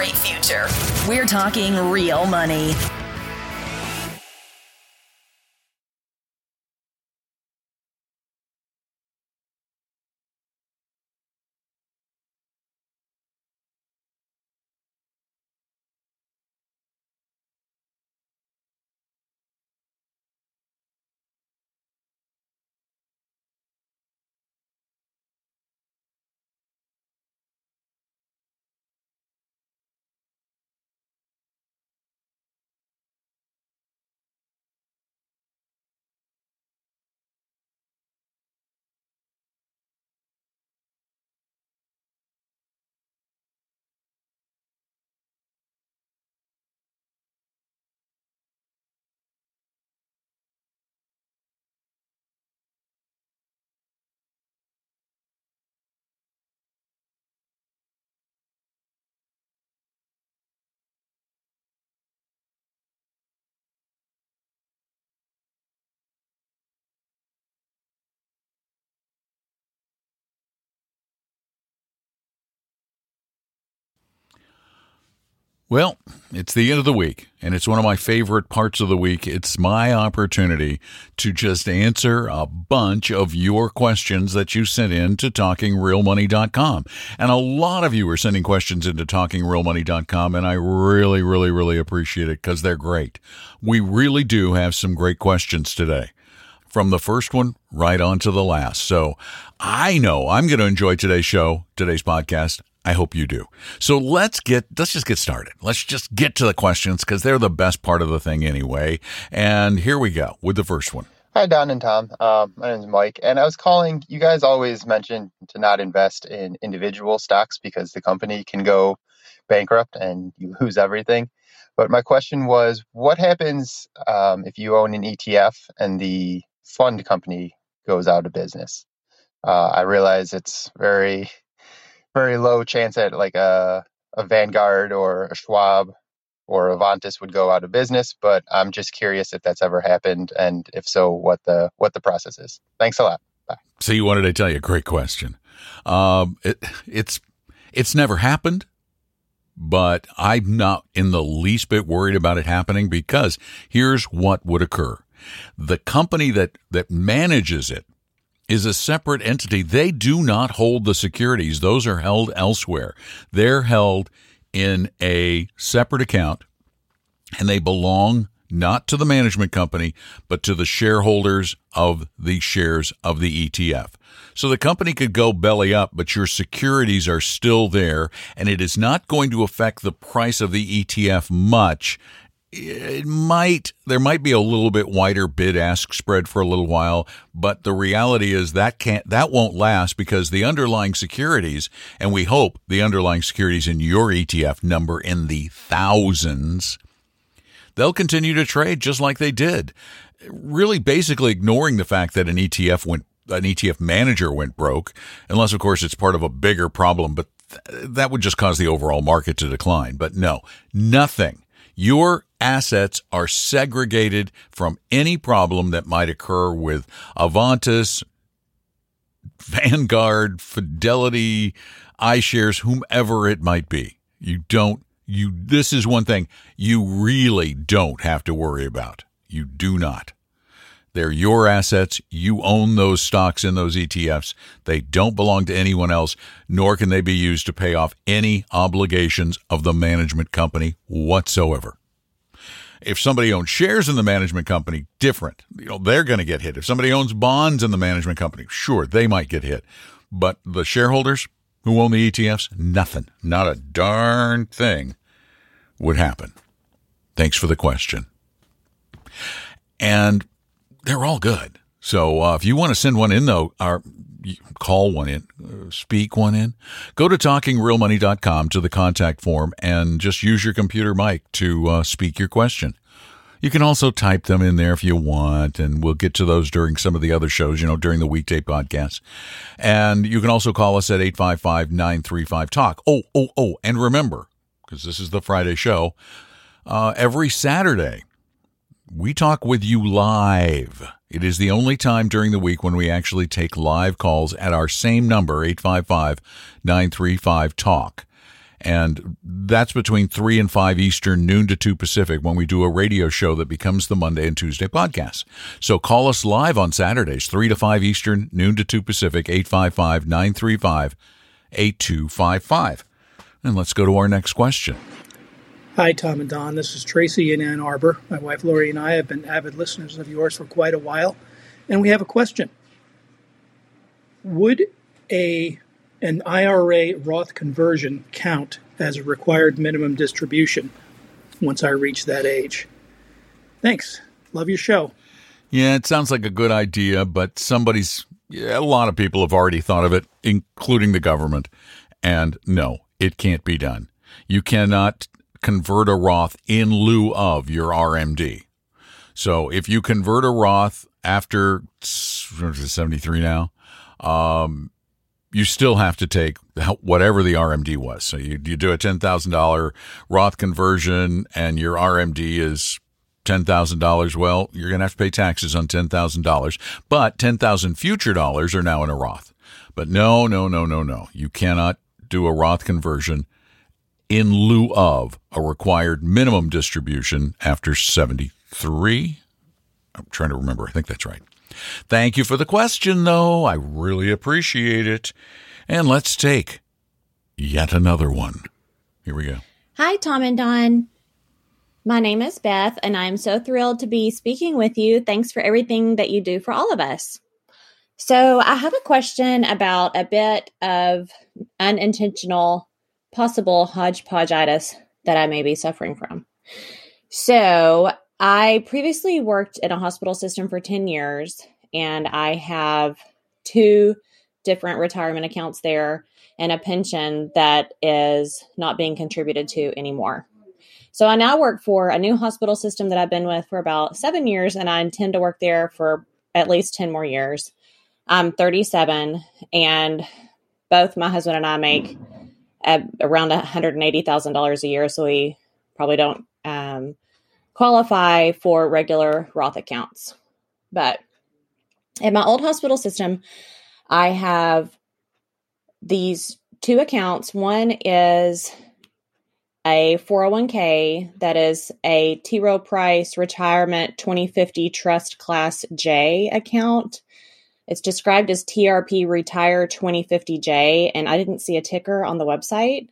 great future. We're talking real money. Well, it's the end of the week, and it's one of my favorite parts of the week. It's my opportunity to just answer a bunch of your questions that you sent in to talkingrealmoney.com. And a lot of you are sending questions into talkingrealmoney.com, and I really, really, really appreciate it because they're great. We really do have some great questions today from the first one right on to the last. So I know I'm going to enjoy today's show, today's podcast. I hope you do. So let's get let's just get started. Let's just get to the questions because they're the best part of the thing anyway. And here we go with the first one. Hi, Don and Tom. Um, my name is Mike, and I was calling. You guys always mention to not invest in individual stocks because the company can go bankrupt and you lose everything. But my question was, what happens um, if you own an ETF and the fund company goes out of business? Uh, I realize it's very very low chance that like a a Vanguard or a Schwab or Avantis would go out of business, but I'm just curious if that's ever happened, and if so, what the what the process is. Thanks a lot. Bye. So you wanted to tell you a great question. Um, it, it's it's never happened, but I'm not in the least bit worried about it happening because here's what would occur: the company that that manages it is a separate entity. They do not hold the securities. Those are held elsewhere. They're held in a separate account and they belong not to the management company, but to the shareholders of the shares of the ETF. So the company could go belly up, but your securities are still there, and it is not going to affect the price of the ETF much it might there might be a little bit wider bid ask spread for a little while but the reality is that can't that won't last because the underlying securities and we hope the underlying securities in your ETF number in the thousands they'll continue to trade just like they did. Really basically ignoring the fact that an ETF went an ETF manager went broke unless of course it's part of a bigger problem but th- that would just cause the overall market to decline. But no nothing your assets are segregated from any problem that might occur with Avantis, Vanguard, Fidelity, iShares, whomever it might be. You don't you this is one thing you really don't have to worry about. You do not. They're your assets. You own those stocks in those ETFs. They don't belong to anyone else, nor can they be used to pay off any obligations of the management company whatsoever. If somebody owns shares in the management company, different. You know, they're going to get hit. If somebody owns bonds in the management company, sure, they might get hit. But the shareholders who own the ETFs, nothing, not a darn thing would happen. Thanks for the question. And they're all good. So uh, if you want to send one in, though, our call one in, uh, speak one in, go to talkingrealmoney.com to the contact form and just use your computer mic to uh, speak your question. You can also type them in there if you want, and we'll get to those during some of the other shows, you know, during the weekday podcasts. And you can also call us at 855 935 Talk. Oh, oh, oh, and remember, because this is the Friday show, uh, every Saturday, we talk with you live. It is the only time during the week when we actually take live calls at our same number, 855 935 TALK. And that's between 3 and 5 Eastern, noon to 2 Pacific, when we do a radio show that becomes the Monday and Tuesday podcast. So call us live on Saturdays, 3 to 5 Eastern, noon to 2 Pacific, 855 935 8255. And let's go to our next question. Hi, Tom and Don. This is Tracy in Ann Arbor. My wife Lori and I have been avid listeners of yours for quite a while, and we have a question. Would a an IRA Roth conversion count as a required minimum distribution once I reach that age? Thanks. Love your show. Yeah, it sounds like a good idea, but somebody's, yeah, a lot of people have already thought of it, including the government. And no, it can't be done. You cannot convert a Roth in lieu of your RMD. So if you convert a Roth after 73 now, um, you still have to take whatever the RMD was. So you, you do a $10,000 Roth conversion and your RMD is $10,000. Well, you're going to have to pay taxes on $10,000, but 10,000 future dollars are now in a Roth. But no, no, no, no, no. You cannot do a Roth conversion in lieu of a required minimum distribution after 73. I'm trying to remember. I think that's right. Thank you for the question, though. I really appreciate it. And let's take yet another one. Here we go. Hi, Tom and Don. My name is Beth, and I'm so thrilled to be speaking with you. Thanks for everything that you do for all of us. So, I have a question about a bit of unintentional, possible hodgepodgeitis that I may be suffering from. So, I previously worked in a hospital system for 10 years, and I have two different retirement accounts there and a pension that is not being contributed to anymore. So I now work for a new hospital system that I've been with for about seven years, and I intend to work there for at least 10 more years. I'm 37, and both my husband and I make around $180,000 a year, so we probably don't um, qualify for regular Roth accounts. But in my old hospital system, I have these two accounts. One is a 401k that is a T. Rowe Price Retirement 2050 Trust Class J account. It's described as TRP Retire 2050J, and I didn't see a ticker on the website.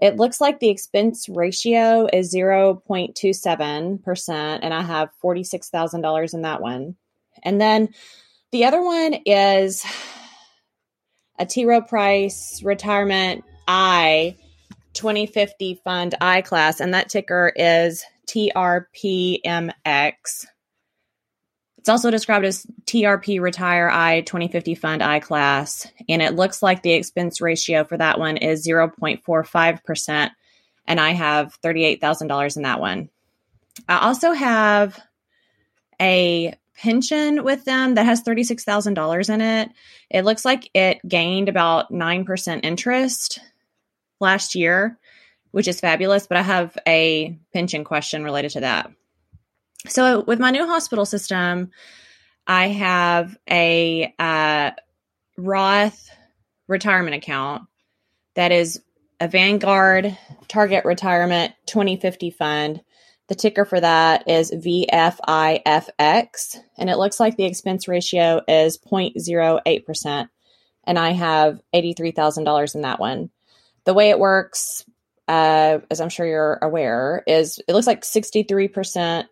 It looks like the expense ratio is 0.27%, and I have $46,000 in that one. And then the other one is a T. Rowe Price Retirement I 2050 Fund I class, and that ticker is TRPMX. It's also described as TRP Retire I 2050 Fund I class, and it looks like the expense ratio for that one is 0.45%, and I have $38,000 in that one. I also have a pension with them that has $36,000 in it. It looks like it gained about 9% interest last year, which is fabulous, but I have a pension question related to that. So with my new hospital system, I have a uh, Roth retirement account that is a Vanguard Target Retirement 2050 fund. The ticker for that is VFIFX, and it looks like the expense ratio is 0.08%. And I have $83,000 in that one. The way it works, uh, as I'm sure you're aware, is it looks like 63%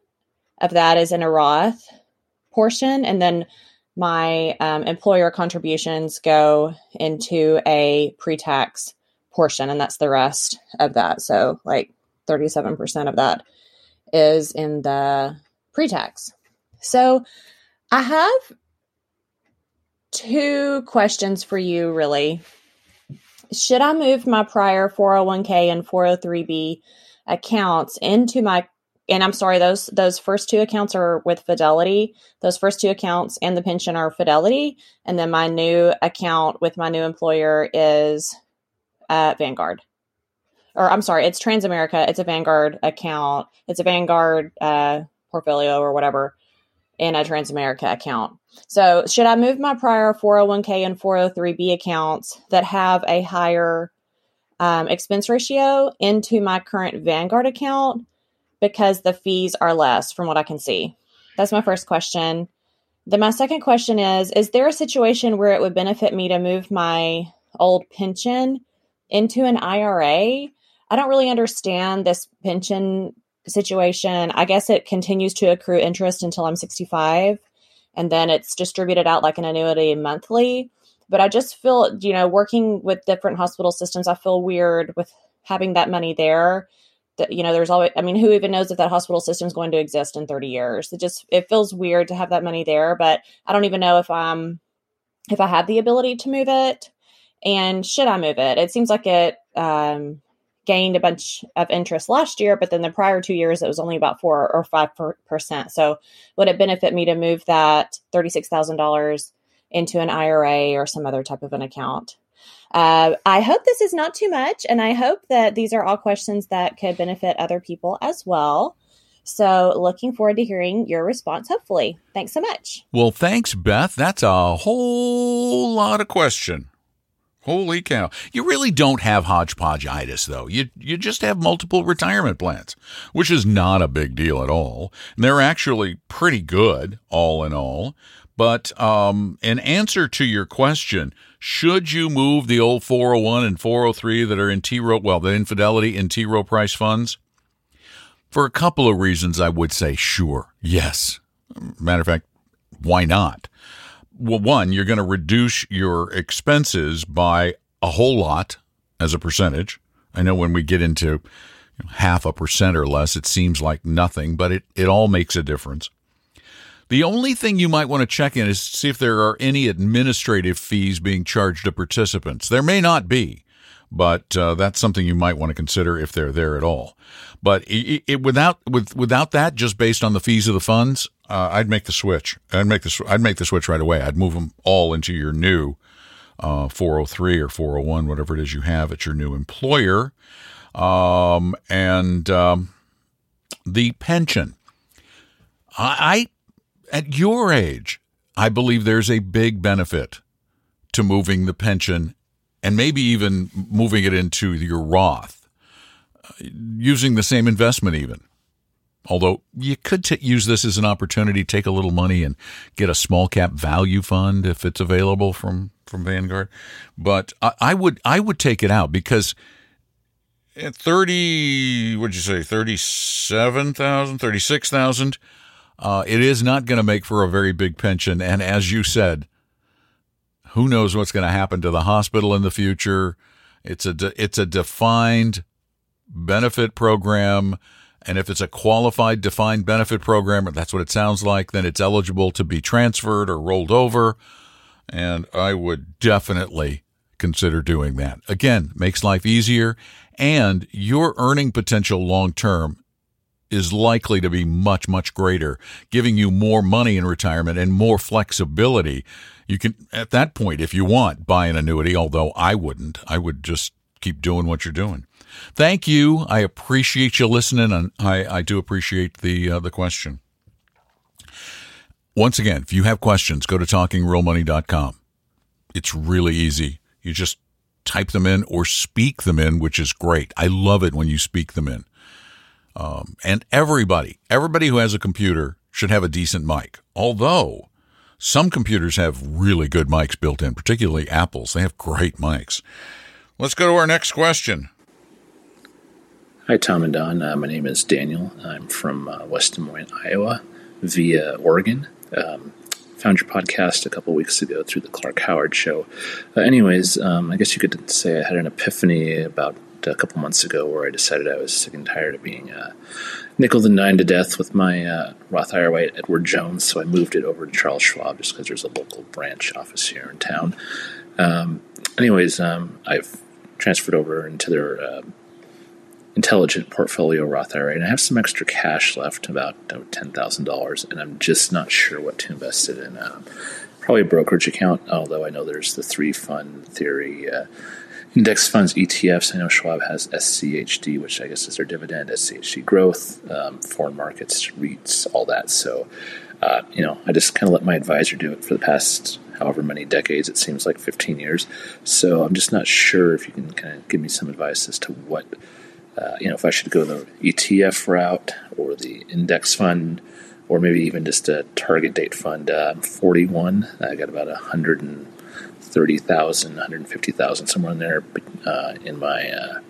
of that is in a Roth portion, and then my um, employer contributions go into a pre-tax portion, and that's the rest of that. So, like 37% of that is in the pre-tax. So, I have two questions for you, really. Should I move my prior 401k and 403b accounts into my and I'm sorry, those those first two accounts are with Fidelity. Those first two accounts and the pension are Fidelity, and then my new account with my new employer is uh, Vanguard. Or I'm sorry, it's Transamerica. It's a Vanguard account. It's a Vanguard uh, portfolio or whatever in a Transamerica account. So, should I move my prior 401k and 403b accounts that have a higher um, expense ratio into my current Vanguard account because the fees are less from what I can see? That's my first question. Then my second question is Is there a situation where it would benefit me to move my old pension into an IRA? I don't really understand this pension situation. I guess it continues to accrue interest until I'm 65 and then it's distributed out like an annuity monthly. But I just feel, you know, working with different hospital systems, I feel weird with having that money there. That, you know, there's always, I mean, who even knows if that hospital system is going to exist in 30 years? It just, it feels weird to have that money there, but I don't even know if I'm, if I have the ability to move it and should I move it? It seems like it, um, gained a bunch of interest last year, but then the prior two years it was only about four or five percent. So would it benefit me to move that thirty six thousand dollars into an IRA or some other type of an account? Uh, I hope this is not too much, and I hope that these are all questions that could benefit other people as well. So, looking forward to hearing your response, hopefully. Thanks so much. Well, thanks, Beth. That's a whole lot of question. Holy cow. You really don't have hodgepodgeitis, though. You, you just have multiple retirement plans, which is not a big deal at all. And they're actually pretty good, all in all. But um, in answer to your question, should you move the old 401 and 403 that are in T Rowe, well, the infidelity in T Rowe Price funds? For a couple of reasons, I would say sure, yes. Matter of fact, why not? well, one, you're going to reduce your expenses by a whole lot as a percentage. I know when we get into half a percent or less, it seems like nothing, but it, it all makes a difference. The only thing you might want to check in is see if there are any administrative fees being charged to participants. There may not be, but uh, that's something you might want to consider if they're there at all. But it, it, without with without that, just based on the fees of the funds, uh, I'd make the switch. I'd make the I'd make the switch right away. I'd move them all into your new uh, 403 or 401, whatever it is you have at your new employer, um, and um, the pension. I, I at your age, I believe there's a big benefit to moving the pension and maybe even moving it into your Roth, uh, using the same investment even. Although you could t- use this as an opportunity, take a little money and get a small cap value fund if it's available from from Vanguard. But I, I would I would take it out because at 30 what'd you say 37,000 36,000 uh, it is not going to make for a very big pension and as you said who knows what's going to happen to the hospital in the future it's a de- it's a defined benefit program and if it's a qualified defined benefit program, that's what it sounds like, then it's eligible to be transferred or rolled over. And I would definitely consider doing that. Again, makes life easier and your earning potential long term is likely to be much, much greater, giving you more money in retirement and more flexibility. You can, at that point, if you want, buy an annuity, although I wouldn't. I would just keep doing what you're doing. Thank you. I appreciate you listening, and I, I do appreciate the uh, the question. Once again, if you have questions, go to talkingrealmoney.com. It's really easy. You just type them in or speak them in, which is great. I love it when you speak them in. Um, and everybody, everybody who has a computer should have a decent mic. Although some computers have really good mics built in, particularly Apple's. They have great mics. Let's go to our next question. Hi, Tom and Don. Uh, my name is Daniel. I'm from uh, West Des Moines, Iowa, via Oregon. Um, found your podcast a couple weeks ago through the Clark Howard show. Uh, anyways, um, I guess you could say I had an epiphany about a couple months ago where I decided I was sick and tired of being uh, nickel and dime to death with my uh, Roth IRA Edward Jones, so I moved it over to Charles Schwab just because there's a local branch office here in town. Um, anyways, um, I've transferred over into their uh, intelligent portfolio Roth IRA, and I have some extra cash left, about ten thousand dollars, and I'm just not sure what to invest it in. Uh, probably a brokerage account, although I know there's the three fund theory. Uh, index funds, ETFs. I know Schwab has SCHD, which I guess is their dividend, SCHD growth, um, foreign markets, REITs, all that. So, uh, you know, I just kind of let my advisor do it for the past however many decades. It seems like 15 years. So I'm just not sure if you can kind of give me some advice as to what, uh, you know, if I should go the ETF route or the index fund or maybe even just a target date fund. Uh, I'm 41. I got about 130,000, 150,000 somewhere in there uh, in my uh,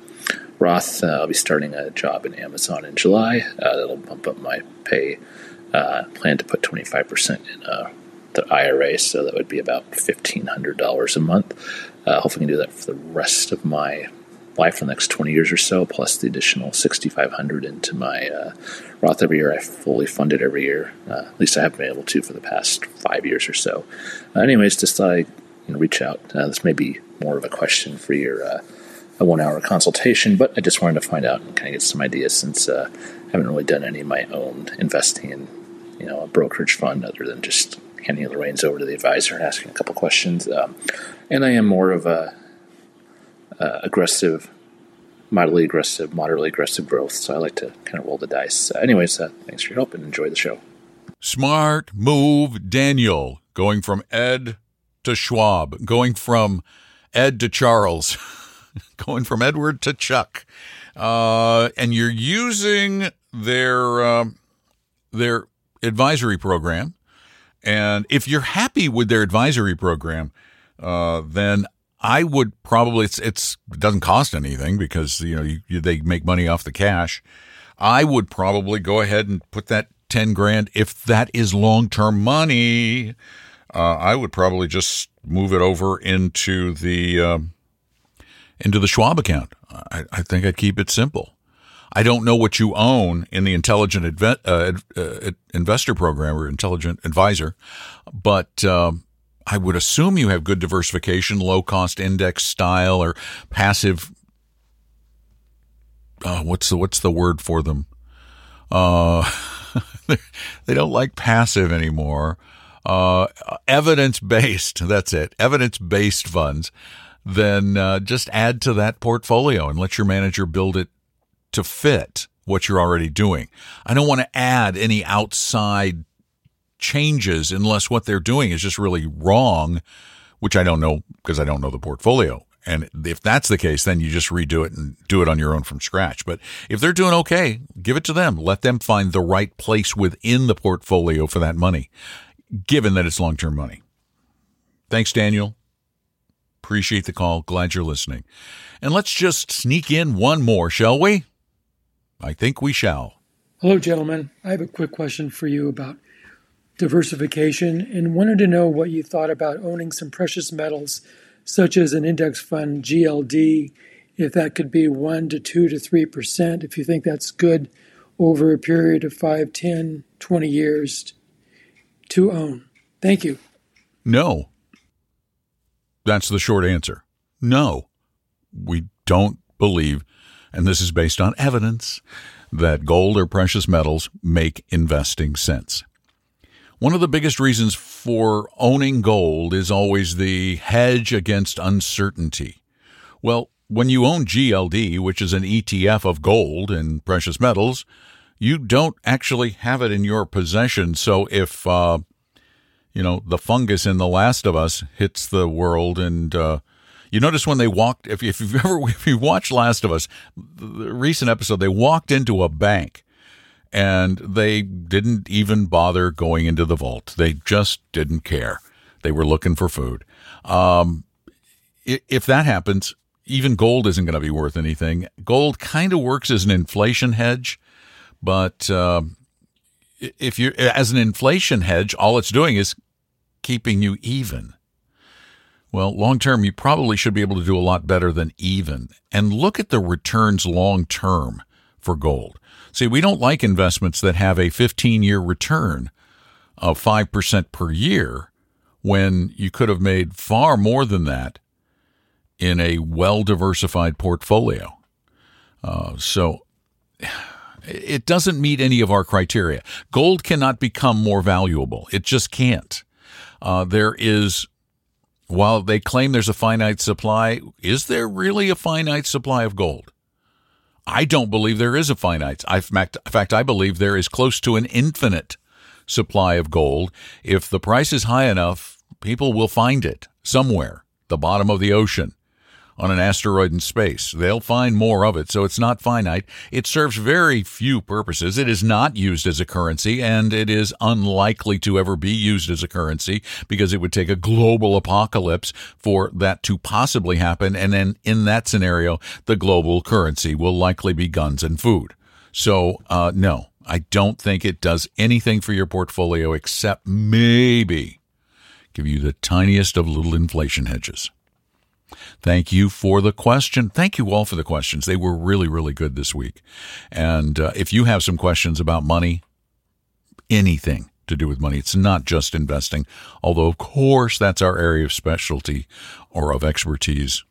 Roth. Uh, I'll be starting a job in Amazon in July. Uh, that'll bump up my pay. Uh, plan to put 25% in the IRA, so that would be about $1,500 a month. hopefully, I can do that for the rest of my life for the next 20 years or so, plus the additional 6500 into my uh, Roth every year. I fully fund it every year. Uh, at least I have been able to for the past five years or so. Uh, anyways, just thought I'd know, reach out. Uh, this may be more of a question for your uh, a one hour consultation, but I just wanted to find out and kind of get some ideas since uh, I haven't really done any of my own investing in you know a brokerage fund other than just handing the reins over to the advisor and asking a couple questions. Um, and I am more of a uh, aggressive, moderately aggressive, moderately aggressive growth. So I like to kind of roll the dice. Uh, anyways, uh, thanks for your help and enjoy the show. Smart move, Daniel. Going from Ed to Schwab, going from Ed to Charles, going from Edward to Chuck. Uh, and you're using their um, their advisory program. And if you're happy with their advisory program, uh, then I would probably it's, it's it doesn't cost anything because you know you, you, they make money off the cash. I would probably go ahead and put that ten grand if that is long term money. Uh, I would probably just move it over into the uh, into the Schwab account. I, I, think I'd keep it simple. I don't know what you own in the intelligent adve- uh, uh investor program or intelligent advisor, but um, I would assume you have good diversification, low cost index style or passive. Uh, what's the what's the word for them? Uh, they don't like passive anymore. Uh, evidence based. That's it. Evidence based funds. Then uh, just add to that portfolio and let your manager build it to fit what you're already doing. I don't want to add any outside changes unless what they're doing is just really wrong, which I don't know because I don't know the portfolio. And if that's the case, then you just redo it and do it on your own from scratch. But if they're doing okay, give it to them. Let them find the right place within the portfolio for that money, given that it's long term money. Thanks, Daniel. Appreciate the call. Glad you're listening. And let's just sneak in one more, shall we? I think we shall. Hello, gentlemen. I have a quick question for you about diversification and wanted to know what you thought about owning some precious metals, such as an index fund, GLD, if that could be 1 to 2 to 3%, if you think that's good over a period of 5, 10, 20 years to own. Thank you. No. That's the short answer. No. We don't believe, and this is based on evidence, that gold or precious metals make investing sense. One of the biggest reasons for owning gold is always the hedge against uncertainty. Well, when you own GLD, which is an ETF of gold and precious metals, you don't actually have it in your possession. So if, uh, you know, the fungus in The Last of Us hits the world and, uh, you notice when they walked, if, if you've ever, if you watched Last of Us, the recent episode, they walked into a bank and they didn't even bother going into the vault. They just didn't care. They were looking for food. Um, if that happens, even gold isn't going to be worth anything. Gold kind of works as an inflation hedge, but uh, if you as an inflation hedge, all it's doing is keeping you even. Well, long term, you probably should be able to do a lot better than even. And look at the returns long term for gold. See, we don't like investments that have a 15 year return of 5% per year when you could have made far more than that in a well diversified portfolio. Uh, so it doesn't meet any of our criteria. Gold cannot become more valuable, it just can't. Uh, there is, while they claim there's a finite supply, is there really a finite supply of gold? I don't believe there is a finite. I, in fact, I believe there is close to an infinite supply of gold. If the price is high enough, People will find it somewhere, the bottom of the ocean, on an asteroid in space. They'll find more of it, so it's not finite. It serves very few purposes. It is not used as a currency, and it is unlikely to ever be used as a currency because it would take a global apocalypse for that to possibly happen. And then in that scenario, the global currency will likely be guns and food. So, uh, no, I don't think it does anything for your portfolio except maybe give you the tiniest of little inflation hedges. Thank you for the question. Thank you all for the questions. They were really, really good this week. And uh, if you have some questions about money, anything to do with money, it's not just investing, although, of course, that's our area of specialty or of expertise,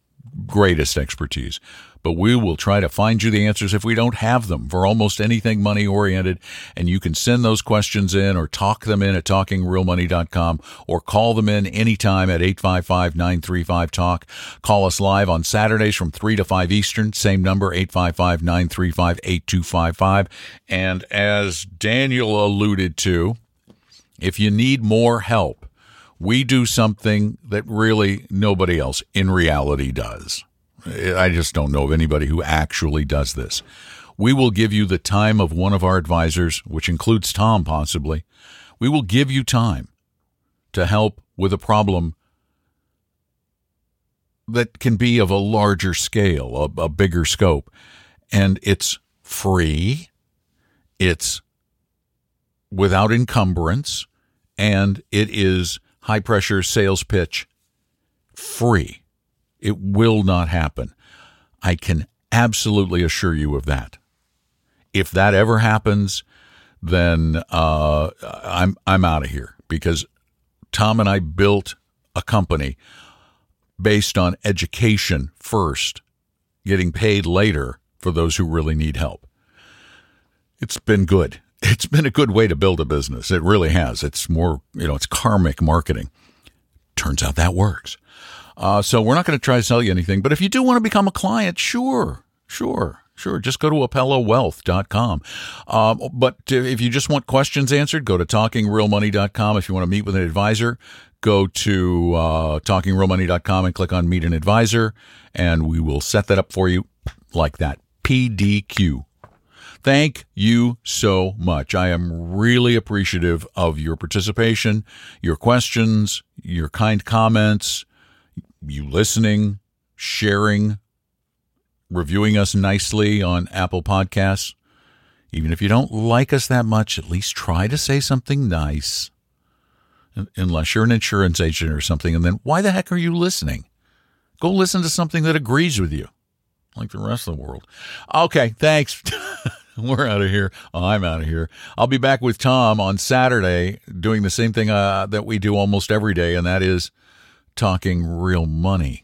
greatest expertise but we will try to find you the answers if we don't have them for almost anything money oriented. And you can send those questions in or talk them in at talkingrealmoney.com or call them in anytime at 855-935-TALK. Call us live on Saturdays from 3 to 5 Eastern, same number, 855-935-8255. And as Daniel alluded to, if you need more help, we do something that really nobody else in reality does. I just don't know of anybody who actually does this. We will give you the time of one of our advisors, which includes Tom possibly. We will give you time to help with a problem that can be of a larger scale, a, a bigger scope. And it's free, it's without encumbrance, and it is high pressure sales pitch free. It will not happen. I can absolutely assure you of that. If that ever happens, then uh, I'm I'm out of here because Tom and I built a company based on education first, getting paid later for those who really need help. It's been good. It's been a good way to build a business. It really has. It's more, you know, it's karmic marketing. Turns out that works. Uh, so we're not going to try to sell you anything. But if you do want to become a client, sure, sure. Sure, just go to apellawealth.com. Um, but if you just want questions answered, go to talkingrealmoney.com. If you want to meet with an advisor, go to uh, talkingrealmoney.com and click on Meet an Advisor, and we will set that up for you like that. PDQ. Thank you so much. I am really appreciative of your participation, your questions, your kind comments, you listening, sharing, reviewing us nicely on Apple Podcasts. Even if you don't like us that much, at least try to say something nice. Unless you're an insurance agent or something, and then why the heck are you listening? Go listen to something that agrees with you, like the rest of the world. Okay, thanks. We're out of here. Oh, I'm out of here. I'll be back with Tom on Saturday doing the same thing uh, that we do almost every day, and that is talking real money.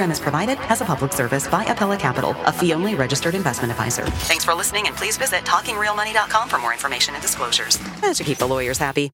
is provided as a public service by Apella Capital, a fee-only registered investment advisor. Thanks for listening, and please visit TalkingRealMoney.com for more information and disclosures. And to keep the lawyers happy.